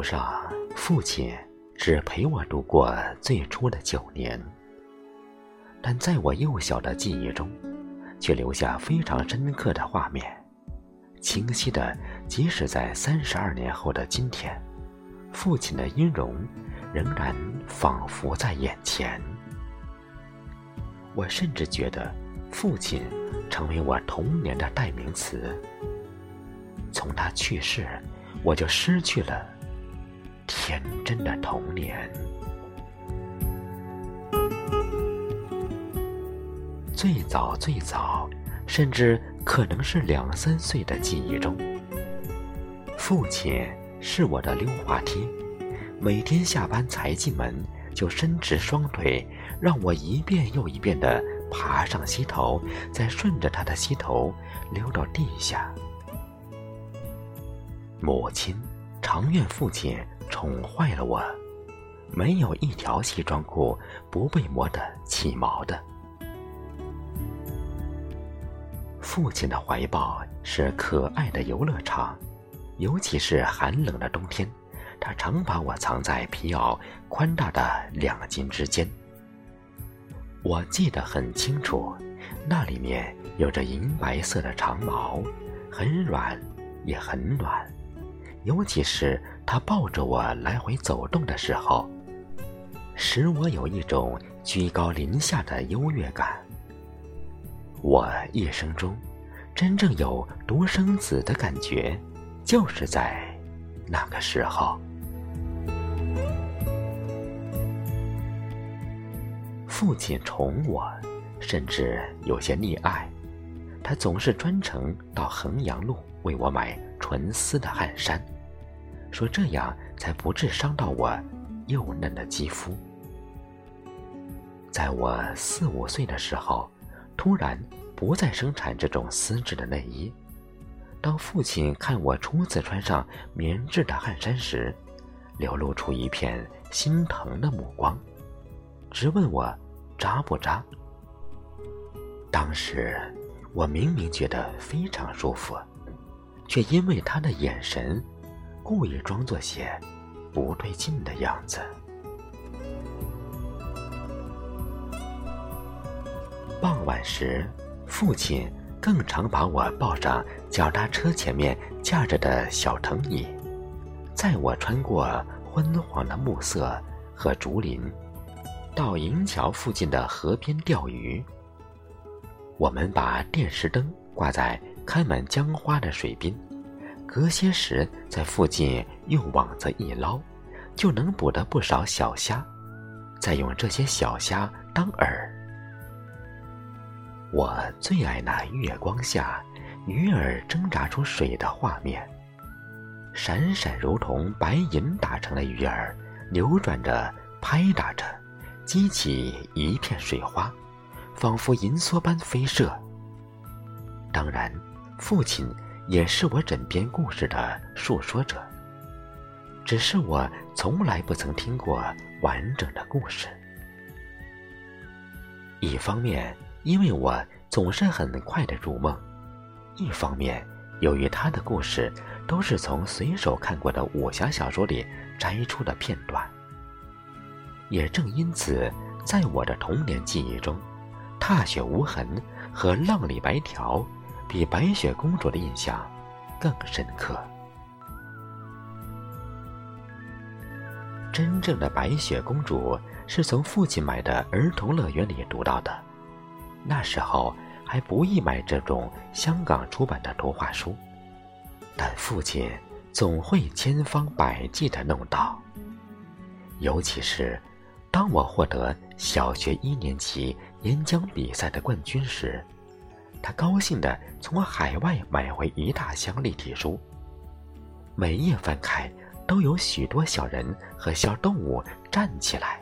途上，父亲只陪我度过最初的九年，但在我幼小的记忆中，却留下非常深刻的画面，清晰的，即使在三十二年后的今天，父亲的音容仍然仿佛在眼前。我甚至觉得，父亲成为我童年的代名词。从他去世，我就失去了天真的童年。最早最早，甚至可能是两三岁的记忆中，父亲是我的溜滑梯，每天下班才进门，就伸直双腿，让我一遍又一遍的爬上膝头，再顺着他的膝头溜到地下。母亲常怨父亲宠坏了我，没有一条西装裤不被磨得起毛的。父亲的怀抱是可爱的游乐场，尤其是寒冷的冬天，他常把我藏在皮袄宽大的两襟之间。我记得很清楚，那里面有着银白色的长毛，很软，也很暖。尤其是他抱着我来回走动的时候，使我有一种居高临下的优越感。我一生中真正有独生子的感觉，就是在那个时候。父亲宠我，甚至有些溺爱，他总是专程到衡阳路为我买。纯丝的汗衫，说这样才不致伤到我幼嫩的肌肤。在我四五岁的时候，突然不再生产这种丝质的内衣。当父亲看我初次穿上棉质的汗衫时，流露出一片心疼的目光，直问我扎不扎。当时我明明觉得非常舒服。却因为他的眼神，故意装作些不对劲的样子。傍晚时，父亲更常把我抱上脚踏车前面架着的小藤椅，载我穿过昏黄的暮色和竹林，到银桥附近的河边钓鱼。我们把电视灯挂在。开满江花的水滨，隔些时在附近用网子一捞，就能捕得不少小虾，再用这些小虾当饵。我最爱那月光下鱼儿挣扎出水的画面，闪闪如同白银打成的鱼儿，扭转着拍打着，激起一片水花，仿佛银梭般飞射。当然。父亲也是我枕边故事的述说者，只是我从来不曾听过完整的故事。一方面，因为我总是很快的入梦；一方面，由于他的故事都是从随手看过的武侠小说里摘出的片段。也正因此，在我的童年记忆中，《踏雪无痕》和《浪里白条》。比白雪公主的印象更深刻。真正的白雪公主是从父亲买的儿童乐园里读到的，那时候还不易买这种香港出版的图画书，但父亲总会千方百计的弄到。尤其是当我获得小学一年级演讲比赛的冠军时。他高兴地从海外买回一大箱立体书，每页翻开都有许多小人和小动物站起来。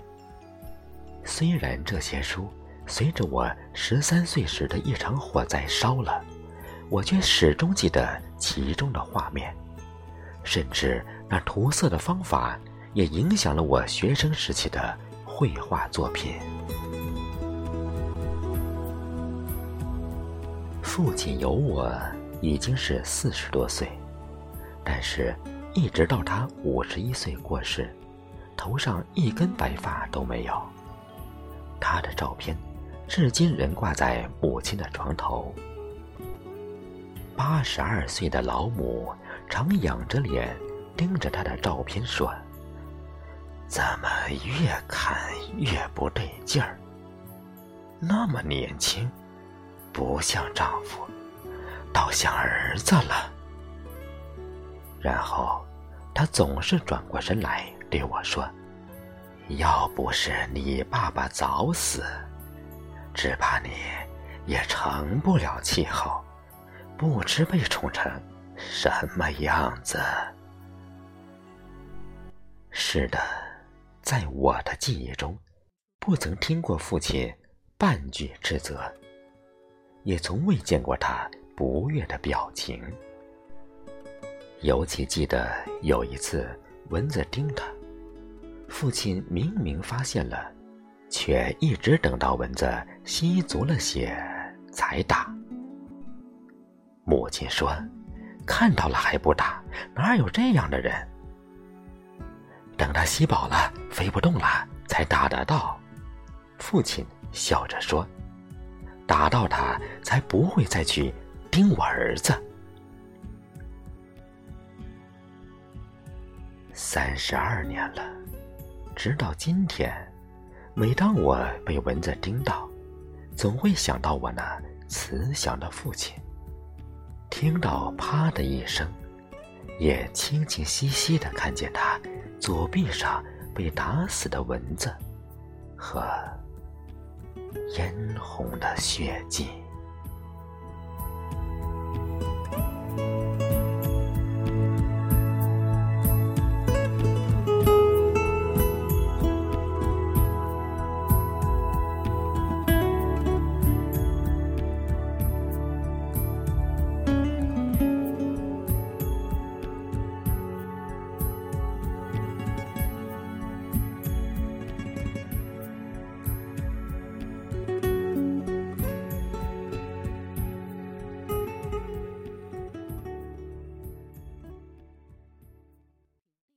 虽然这些书随着我十三岁时的一场火灾烧了，我却始终记得其中的画面，甚至那涂色的方法也影响了我学生时期的绘画作品。父亲有我已经是四十多岁，但是一直到他五十一岁过世，头上一根白发都没有。他的照片，至今仍挂在母亲的床头。八十二岁的老母常仰着脸盯着他的照片说：“怎么越看越不对劲儿？那么年轻，不像丈夫，倒像儿子了。”然后，他总是转过身来对我说：“要不是你爸爸早死，只怕你也成不了气候。”不知被宠成什么样子。是的，在我的记忆中，不曾听过父亲半句斥责，也从未见过他不悦的表情。尤其记得有一次蚊子叮他，父亲明明发现了，却一直等到蚊子吸足了血才打。母亲说：“看到了还不打，哪有这样的人？等他吸饱了，飞不动了，才打得到。”父亲笑着说：“打到他，才不会再去叮我儿子。”三十二年了，直到今天，每当我被蚊子叮到，总会想到我那慈祥的父亲。听到“啪”的一声，也清清晰晰的看见他左臂上被打死的蚊子和殷红的血迹。